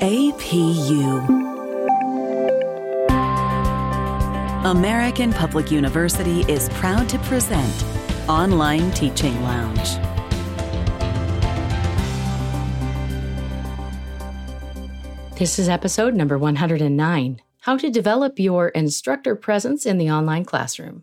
APU. American Public University is proud to present Online Teaching Lounge. This is episode number 109 How to Develop Your Instructor Presence in the Online Classroom.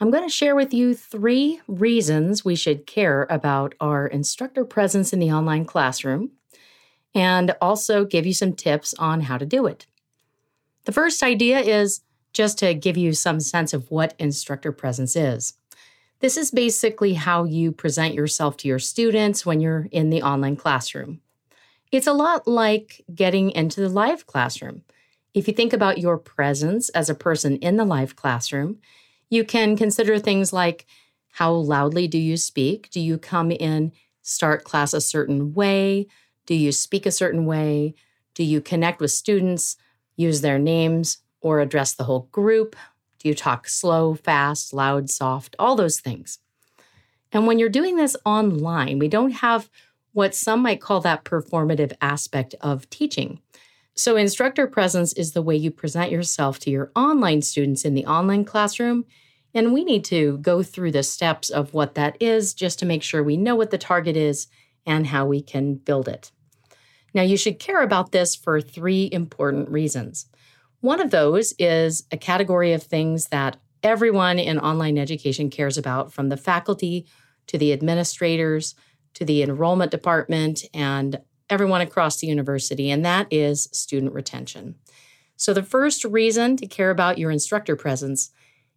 I'm going to share with you three reasons we should care about our instructor presence in the online classroom and also give you some tips on how to do it. The first idea is just to give you some sense of what instructor presence is. This is basically how you present yourself to your students when you're in the online classroom. It's a lot like getting into the live classroom. If you think about your presence as a person in the live classroom, you can consider things like how loudly do you speak? Do you come in, start class a certain way? Do you speak a certain way? Do you connect with students, use their names, or address the whole group? Do you talk slow, fast, loud, soft? All those things. And when you're doing this online, we don't have what some might call that performative aspect of teaching. So, instructor presence is the way you present yourself to your online students in the online classroom. And we need to go through the steps of what that is just to make sure we know what the target is and how we can build it. Now, you should care about this for three important reasons. One of those is a category of things that everyone in online education cares about, from the faculty to the administrators to the enrollment department and everyone across the university, and that is student retention. So, the first reason to care about your instructor presence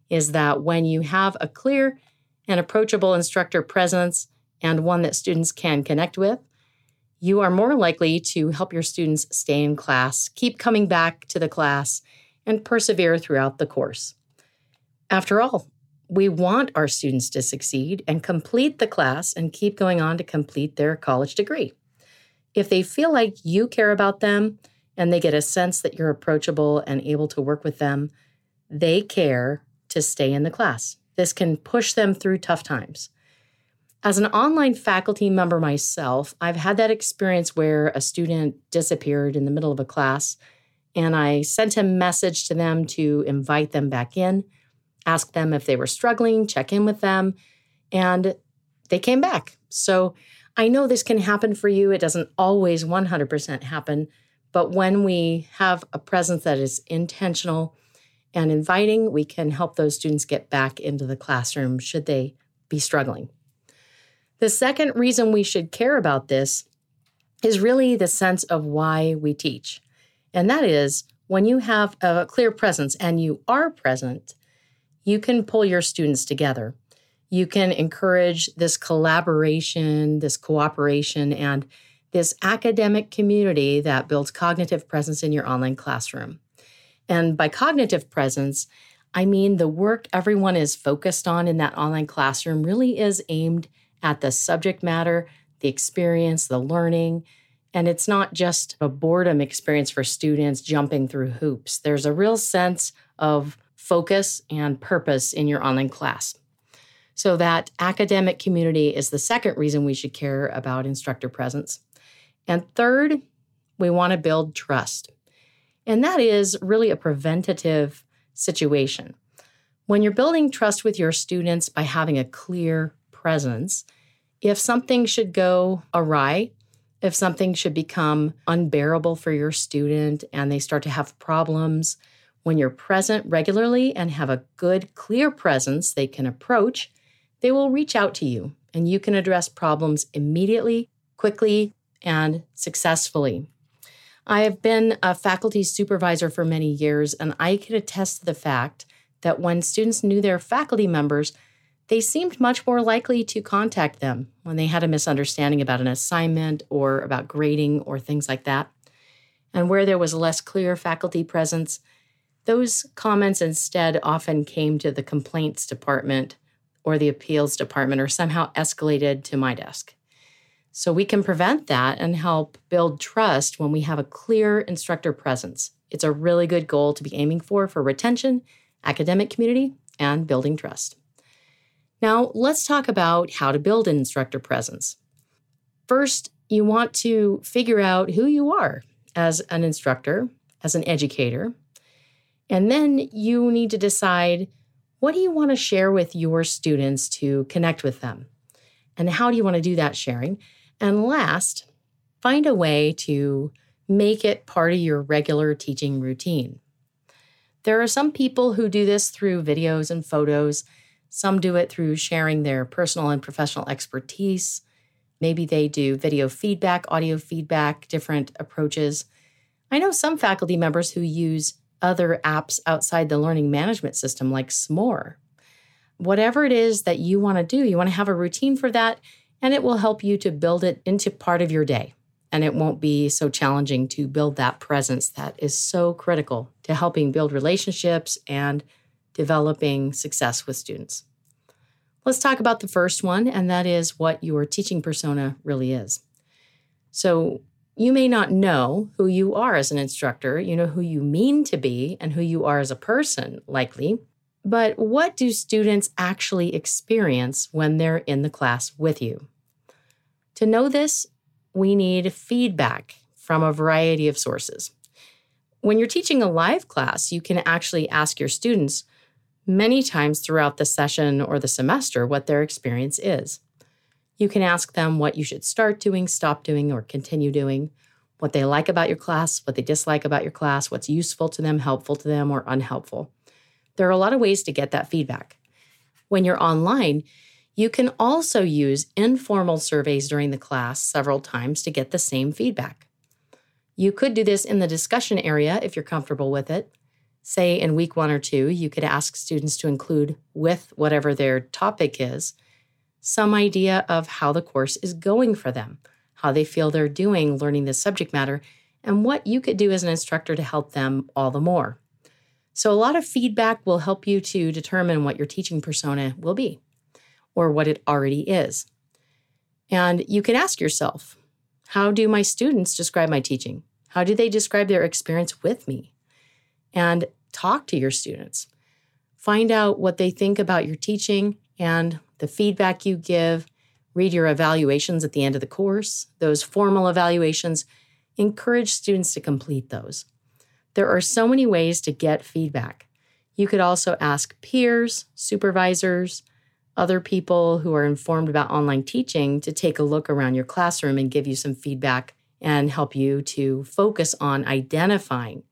is that when you have a clear and approachable instructor presence and one that students can connect with, you are more likely to help your students stay in class, keep coming back to the class, and persevere throughout the course. After all, we want our students to succeed and complete the class and keep going on to complete their college degree if they feel like you care about them and they get a sense that you're approachable and able to work with them, they care to stay in the class. This can push them through tough times. As an online faculty member myself, I've had that experience where a student disappeared in the middle of a class, and I sent a message to them to invite them back in, ask them if they were struggling, check in with them, and they came back. So I know this can happen for you. It doesn't always 100% happen, but when we have a presence that is intentional and inviting, we can help those students get back into the classroom should they be struggling. The second reason we should care about this is really the sense of why we teach. And that is when you have a clear presence and you are present, you can pull your students together you can encourage this collaboration, this cooperation, and this academic community that builds cognitive presence in your online classroom. And by cognitive presence, I mean the work everyone is focused on in that online classroom really is aimed at the subject matter, the experience, the learning. And it's not just a boredom experience for students jumping through hoops. There's a real sense of focus and purpose in your online class. So, that academic community is the second reason we should care about instructor presence. And third, we want to build trust. And that is really a preventative situation. When you're building trust with your students by having a clear presence, if something should go awry, if something should become unbearable for your student and they start to have problems, when you're present regularly and have a good, clear presence they can approach, they will reach out to you and you can address problems immediately, quickly, and successfully. I have been a faculty supervisor for many years, and I can attest to the fact that when students knew their faculty members, they seemed much more likely to contact them when they had a misunderstanding about an assignment or about grading or things like that. And where there was less clear faculty presence, Those comments instead often came to the complaints department or the appeals department or somehow escalated to my desk. So we can prevent that and help build trust when we have a clear instructor presence. It's a really good goal to be aiming for for retention, academic community, and building trust. Now, let's talk about how to build an instructor presence. First, you want to figure out who you are as an instructor, as an educator, and then you need to decide what do you want to share with your students to connect with them? And how do you want to do that sharing? And last, find a way to make it part of your regular teaching routine. There are some people who do this through videos and photos. Some do it through sharing their personal and professional expertise. Maybe they do video feedback, audio feedback, different approaches. I know some faculty members who use other apps outside the learning management system like Smore. Whatever it is that you want to do, you want to have a routine for that, and it will help you to build it into part of your day. And it won't be so challenging to build that presence that is so critical to helping build relationships and developing success with students. Let's talk about the first one, and that is what your teaching persona really is. So, you may not know who you are as an instructor. You know who you mean to be and who you are as a person, likely. But what do students actually experience when they're in the class with you? To know this, we need feedback from a variety of sources. When you're teaching a live class, you can actually ask your students many times throughout the session or the semester what their experience is. You can ask them what you should start doing, stop doing, or continue doing, what they like about your class, what they dislike about your class, what's useful to them, helpful to them, or unhelpful. There are a lot of ways to get that feedback. When you're online, you can also use informal surveys during the class several times to get the same feedback. You could do this in the discussion area if you're comfortable with it. Say in week one or two, you could ask students to include, with whatever their topic is, some idea of how the course is going for them, how they feel they're doing learning this subject matter, and what you could do as an instructor to help them all the more. So, a lot of feedback will help you to determine what your teaching persona will be or what it already is. And you can ask yourself how do my students describe my teaching? How do they describe their experience with me? And talk to your students. Find out what they think about your teaching and the feedback you give, read your evaluations at the end of the course, those formal evaluations. Encourage students to complete those. There are so many ways to get feedback. You could also ask peers, supervisors, other people who are informed about online teaching to take a look around your classroom and give you some feedback and help you to focus on identifying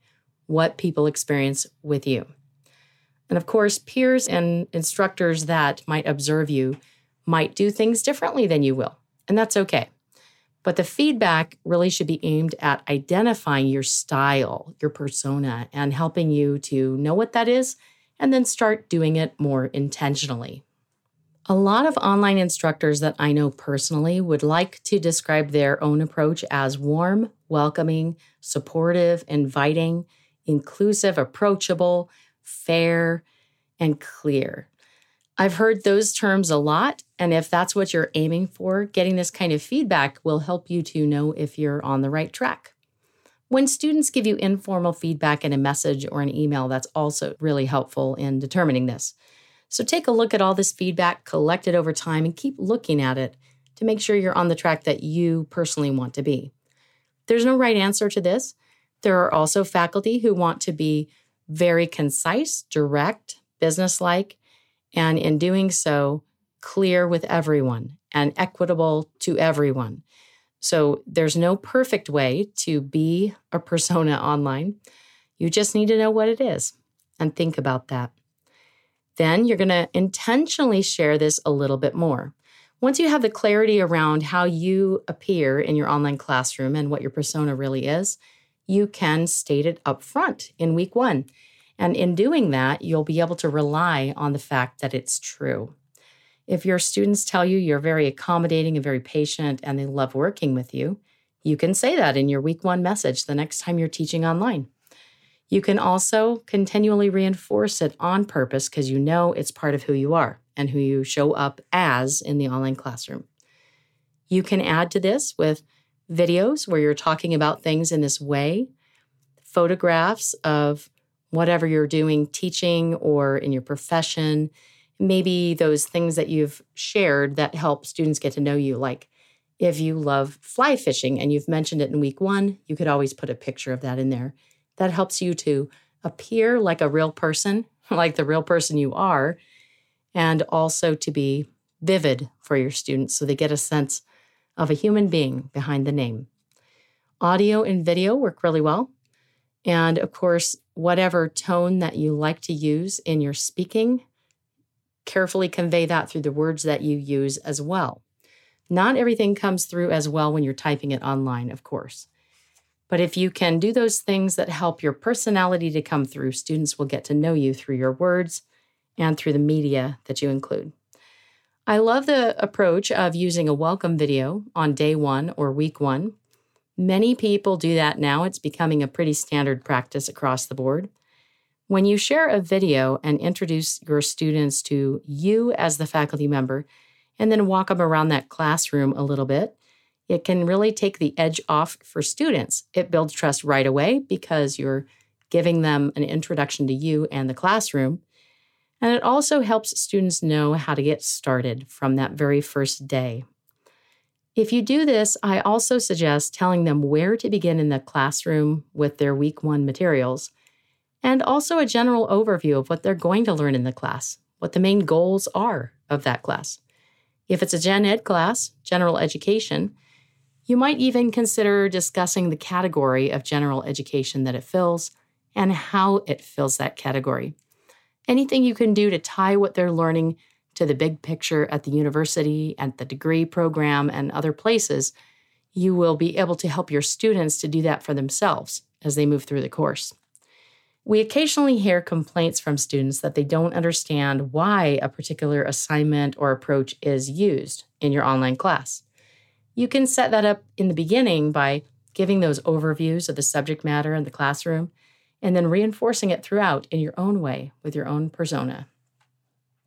what people experience with you. And of course, peers and instructors that might observe you might do things differently than you will, and that's okay. But the feedback really should be aimed at identifying your style, your persona, and helping you to know what that is and then start doing it more intentionally. A lot of online instructors that I know personally would like to describe their own approach as warm, welcoming, supportive, inviting, inclusive, approachable, fair, and clear. I've heard those terms a lot. And if that's what you're aiming for, getting this kind of feedback will help you to know if you're on the right track. When students give you informal feedback in a message or an email, that's also really helpful in determining this. So take a look at all this feedback collected over time and keep looking at it to make sure you're on the track that you personally want to be. There's no right answer to this. There are also faculty who want to be very concise, direct, businesslike, and in doing so, clear with everyone and equitable to everyone. So there's no perfect way to be a persona online. You just need to know what it is and think about that. Then you're going to intentionally share this a little bit more. Once you have the clarity around how you appear in your online classroom and what your persona really is, you can state it up front in week one. And in doing that, you'll be able to rely on the fact that it's true. If your students tell you you're very accommodating and very patient and they love working with you, you can say that in your week one message the next time you're teaching online. You can also continually reinforce it on purpose because you know it's part of who you are and who you show up as in the online classroom. You can add to this with videos where you're talking about things in this way, photographs of whatever you're doing, teaching or in your profession, maybe those things that you've shared that help students get to know you, like if you love fly fishing and you've mentioned it in week one, you could always put a picture of that in there. That helps you to appear like a real person, like the real person you are, and also to be vivid for your students so they get a sense of a human being behind the name. Audio and video work really well. And of course, whatever tone that you like to use in your speaking, carefully convey that through the words that you use as well. Not everything comes through as well when you're typing it online, of course. But if you can do those things that help your personality to come through, students will get to know you through your words and through the media that you include. I love the approach of using a welcome video on day one or week one. Many people do that now. It's becoming a pretty standard practice across the board. When you share a video and introduce your students to you as the faculty member, and then walk them around that classroom a little bit, it can really take the edge off for students. It builds trust right away because you're giving them an introduction to you and the classroom. And it also helps students know how to get started from that very first day. If you do this, I also suggest telling them where to begin in the classroom with their week one materials, and also a general overview of what they're going to learn in the class, what the main goals are of that class. If it's a gen ed class, general education, you might even consider discussing the category of general education that it fills and how it fills that category. Anything you can do to tie what they're learning to the big picture at the university, at the degree program, and other places, you will be able to help your students to do that for themselves as they move through the course. We occasionally hear complaints from students that they don't understand why a particular assignment or approach is used in your online class. You can set that up in the beginning by giving those overviews of the subject matter in the classroom and then reinforcing it throughout in your own way with your own persona.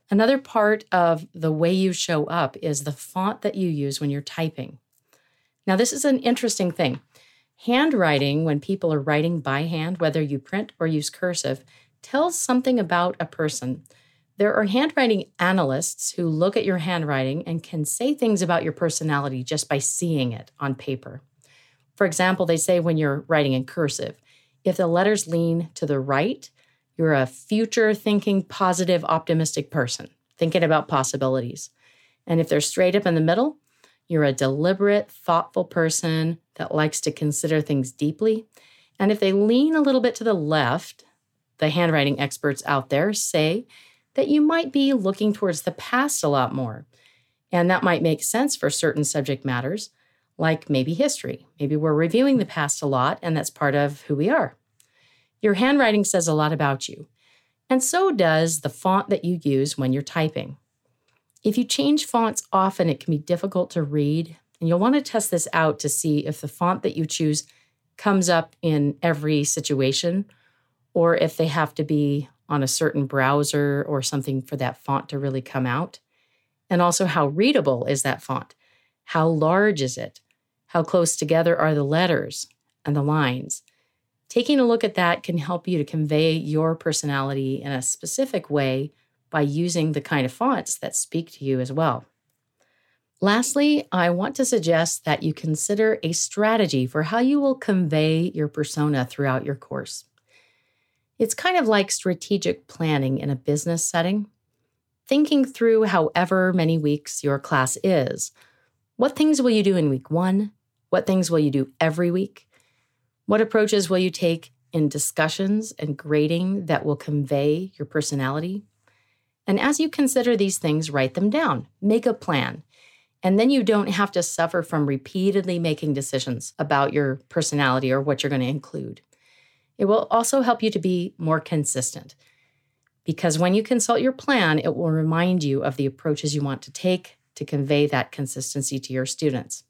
Another part of the way you show up is the font that you use when you're typing. Now, this is an interesting thing. Handwriting, when people are writing by hand, whether you print or use cursive, tells something about a person. There are handwriting analysts who look at your handwriting and can say things about your personality just by seeing it on paper. For example, they say when you're writing in cursive, if the letters lean to the right, you're a future thinking, positive, optimistic person, thinking about possibilities. And if they're straight up in the middle, you're a deliberate, thoughtful person that likes to consider things deeply. And if they lean a little bit to the left, the handwriting experts out there say that you might be looking towards the past a lot more. And that might make sense for certain subject matters, like maybe history. Maybe we're reviewing the past a lot, and that's part of who we are. Your handwriting says a lot about you, and so does the font that you use when you're typing. If you change fonts often, it can be difficult to read, and you'll want to test this out to see if the font that you choose comes up in every situation or if they have to be on a certain browser or something for that font to really come out. And also, how readable is that font? How large is it? How close together are the letters and the lines? Taking a look at that can help you to convey your personality in a specific way by using the kind of fonts that speak to you as well. Lastly, I want to suggest that you consider a strategy for how you will convey your persona throughout your course. It's kind of like strategic planning in a business setting. Thinking through however many weeks your class is. What things will you do in week one? What things will you do every week? What approaches will you take in discussions and grading that will convey your personality? And as you consider these things, write them down, make a plan. And then you don't have to suffer from repeatedly making decisions about your personality or what you're going to include. It will also help you to be more consistent because when you consult your plan, it will remind you of the approaches you want to take to convey that consistency to your students.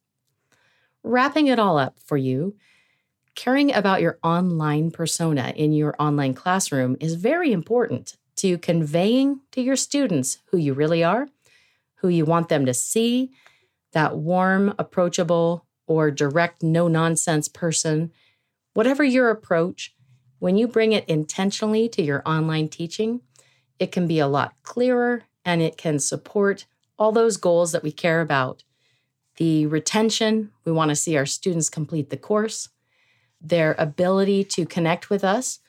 Wrapping it all up for you, caring about your online persona in your online classroom is very important to conveying to your students who you really are, who you want them to see, that warm, approachable, or direct, no nonsense person. Whatever your approach, when you bring it intentionally to your online teaching, it can be a lot clearer and it can support all those goals that we care about. The retention, we want to see our students complete the course, their ability to connect with us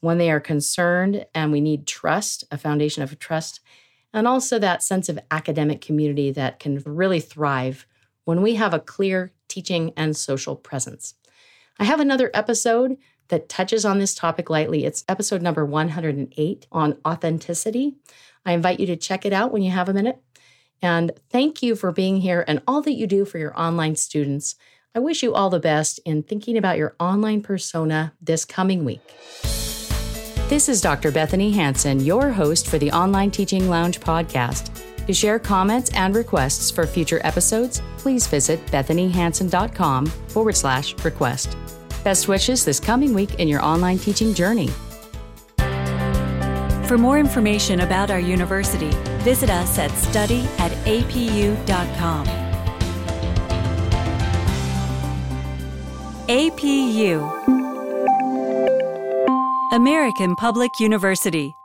when they are concerned and we need trust, a foundation of trust, and also that sense of academic community that can really thrive when we have a clear teaching and social presence. I have another episode that touches on this topic lightly. It's episode number 108 on authenticity. I invite you to check it out when you have a minute. And thank you for being here and all that you do for your online students. I wish you all the best in thinking about your online persona this coming week. This is Dr. Bethanie Hansen, your host for the Online Teaching Lounge podcast. To share comments and requests for future episodes, please visit bethaniehansen.com forward slash request. Best wishes this coming week in your online teaching journey. For more information about our university, visit us at study at apu.com. APU American Public University